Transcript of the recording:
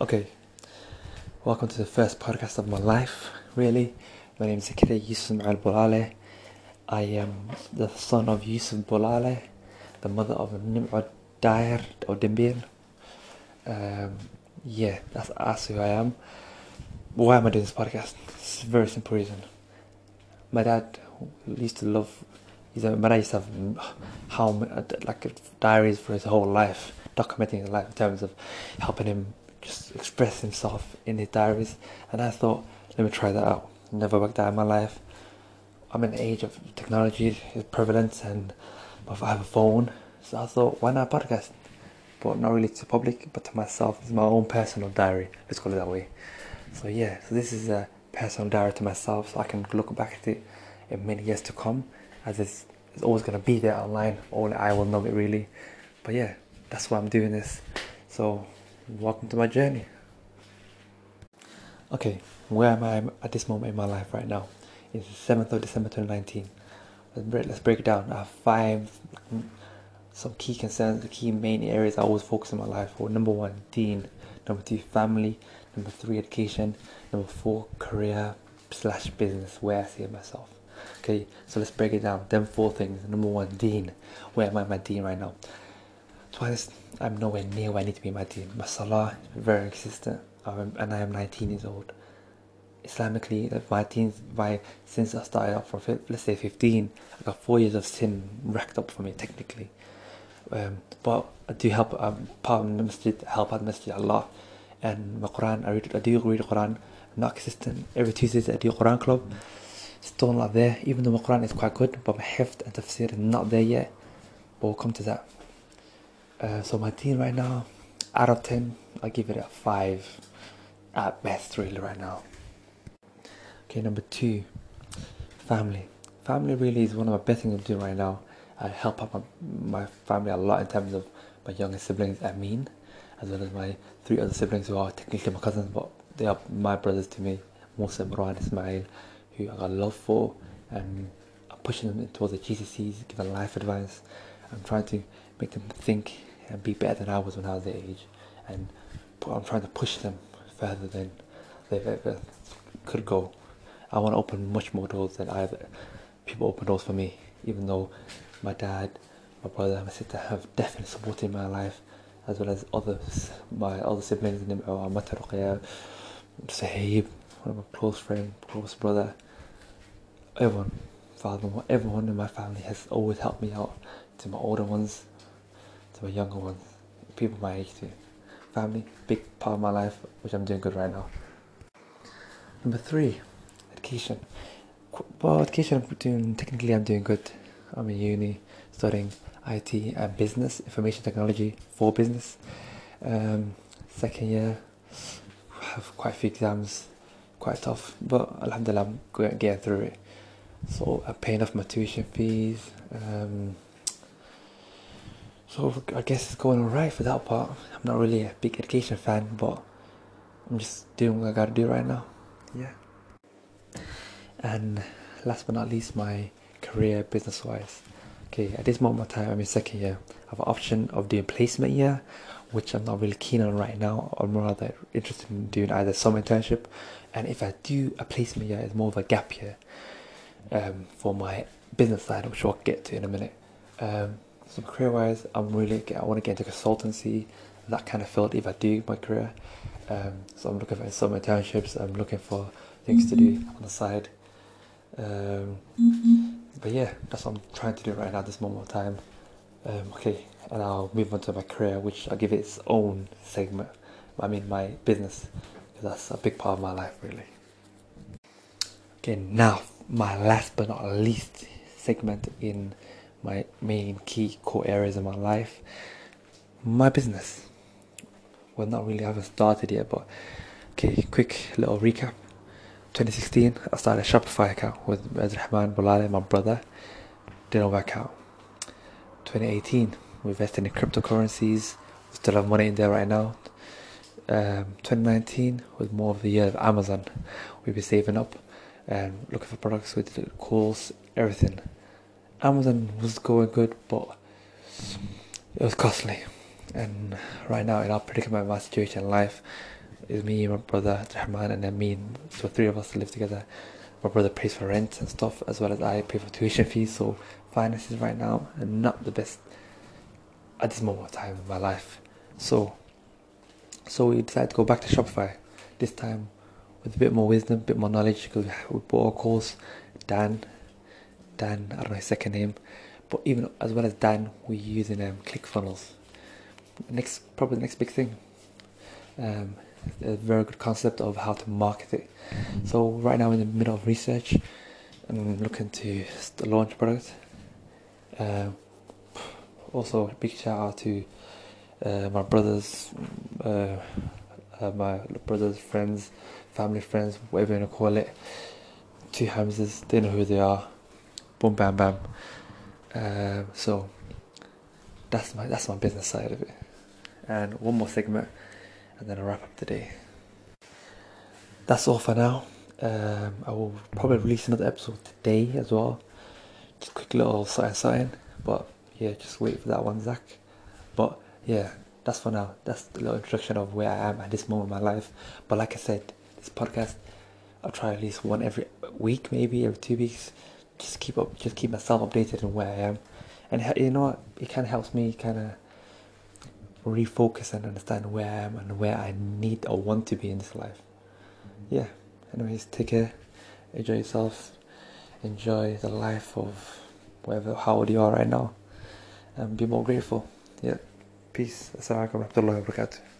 Okay, welcome to the first podcast of my life, really. My name is Zakira Yusuf Al Bulale. I am the son of Yusuf Bulale, the mother of Nim'ud Dair or Dimbil. Um, yeah, that's, that's who I am. Why am I doing this podcast? It's a very simple reason. My dad used to love, he's a, my dad used to have how, like diaries for his whole life, documenting his life in terms of helping him just express himself in his diaries. And I thought, let me try that out. Never worked out in my life. I'm in the age of technology is prevalent and I have a phone. So I thought, why not podcast? But not really to public, but to myself. It's my own personal diary. Let's call it that way. So yeah, so this is a personal diary to myself so I can look back at it in many years to come as it's, it's always to be there online. Only I will know it really. But yeah, that's why I'm doing this. So welcome to my journey. Okay, where am I at this moment in my life right now? It's the 7th of December 2019. Let's break, it down. I have five, mm, some key concerns, the key main areas I always focus in my life. for. number one, deen. Number two, family. Number three, education. Number four, career slash business, where I see myself. Okay, so let's break it down. Them four things. Number one, deen. Where am I my deen right now? Twice, I'm nowhere near where I need to be in my deen. My salah is very consistent, and I am 19 years old. Islamically, my teens, my since I started off from let's say 15, I got four years of sin racked up for me technically. Um, but I do help. I'm part of the masjid, help out the masjid a lot, and my Quran. I read. I do read the Quran. I'm not consistent. Every Tuesday I do Quran club. Still not there, even though my Quran is quite good, but my hifd and tafsir is not there yet. But we'll come to that. Uh, so my team right now, out of 10, I give it a 5 at best really right now. Okay, number two, family. Family really is one of the best things I'm doing right now. I help out my, my family a lot in terms of my younger siblings, Amin, as well as my three other siblings who are technically my cousins, but they are my brothers to me, Musa, Marwan, Ismail, who I got love for, and I'm pushing them towards the GCSEs, giving life advice. I'm trying to make them think and be better than I was when I was their age, and I'm trying to push them further than they've ever could go. I want to open much more doors than I've people open doors for me. Even though my dad, my brother, my sister have definitely supported my life, as well as others, my other siblings, uh, Mata Ruqya, Sahib, one of my close friend, close brother, everyone, father, everyone in my family has always helped me out. To my older ones, to my younger ones, people my age too. Family, big part of my life, which I'm doing good right now. Number three, education. Well, education, I'm doing, technically I'm doing good. I'm in uni, studying IT and business, information technology for business. Um, second year, have quite a few exams, quite tough, but alhamdulillah, I'm getting through it. So I'm paying off my tuition fees. Um, so I guess it's going alright for that part. I'm not really a big education fan, but I'm just doing what I gotta do right now. Yeah. And last but not least, my career business wise. Okay, at this moment in time, I'm in second year. I have an option of doing placement year, which I'm not really keen on right now. I'm rather interested in doing either summer internship, and if I do a placement year, it's more of a gap year um, for my business side, which I'll get to in a minute. Um, so career wise, I'm really I want to get into consultancy, that kind of field if I do my career. Um, so I'm looking for some internships. I'm looking for things to do on the side. Um, but yeah, that's what I'm trying to do right now this moment of time. Um, okay, and I'll move on to my career, which I'll give it its own segment. I mean, my business, because that's a big part of my life, really. Okay, now my last but not least segment in my main key core areas of my life. My business. Well, not really, I haven't started yet, but okay, quick little recap. 2016, I started a Shopify account with Rahman Bulale, my brother. Didn't work out. 2018, we invested in cryptocurrencies. We still have money in there right now. Um, 2019 was more of the year of Amazon. We've been saving up and looking for products with calls, everything. Amazon was going good, but it was costly. And right now, in our predicament, my situation in life, is me, my brother Rahman, and then me. So three of us live together. My brother pays for rent and stuff, as well as I pay for tuition fees. So finances right now are not the best at this moment of time in my life. So, so we decided to go back to Shopify this time with a bit more wisdom, a bit more knowledge because we bought our course. Dan, Dan, I don't know his second name, but even as well as Dan, we're using um, ClickFunnels. Next, probably the next big thing. Um, a very good concept of how to market it. So right now, in the middle of research, I'm looking to launch a product. Uh, also, big shout out to uh, my brothers, uh, uh, my brothers, friends, family, friends, whatever you want to call it. Two Hamzas, they know who they are. Boom, bam, bam. Um, so that's my that's my business side of it. And one more segment, and then I'll wrap up the day. That's all for now. Um, I will probably release another episode today as well. Just quick little sign sign, But yeah, just wait for that one, Zach. But yeah, that's for now. That's the little introduction of where I am at this moment in my life. But like I said, this podcast, I'll try at least one every week, maybe every two weeks. Just keep up, just keep myself updated on where I am, and you know what? It kind of helps me kind of refocus and understand where I am and where I need or want to be in this life. Yeah. Anyways, take care. Enjoy yourself. Enjoy the life of whatever how old you are right now, and be more grateful. Yeah. Peace. Assalamualaikum warahmatullahi wabarakatuh.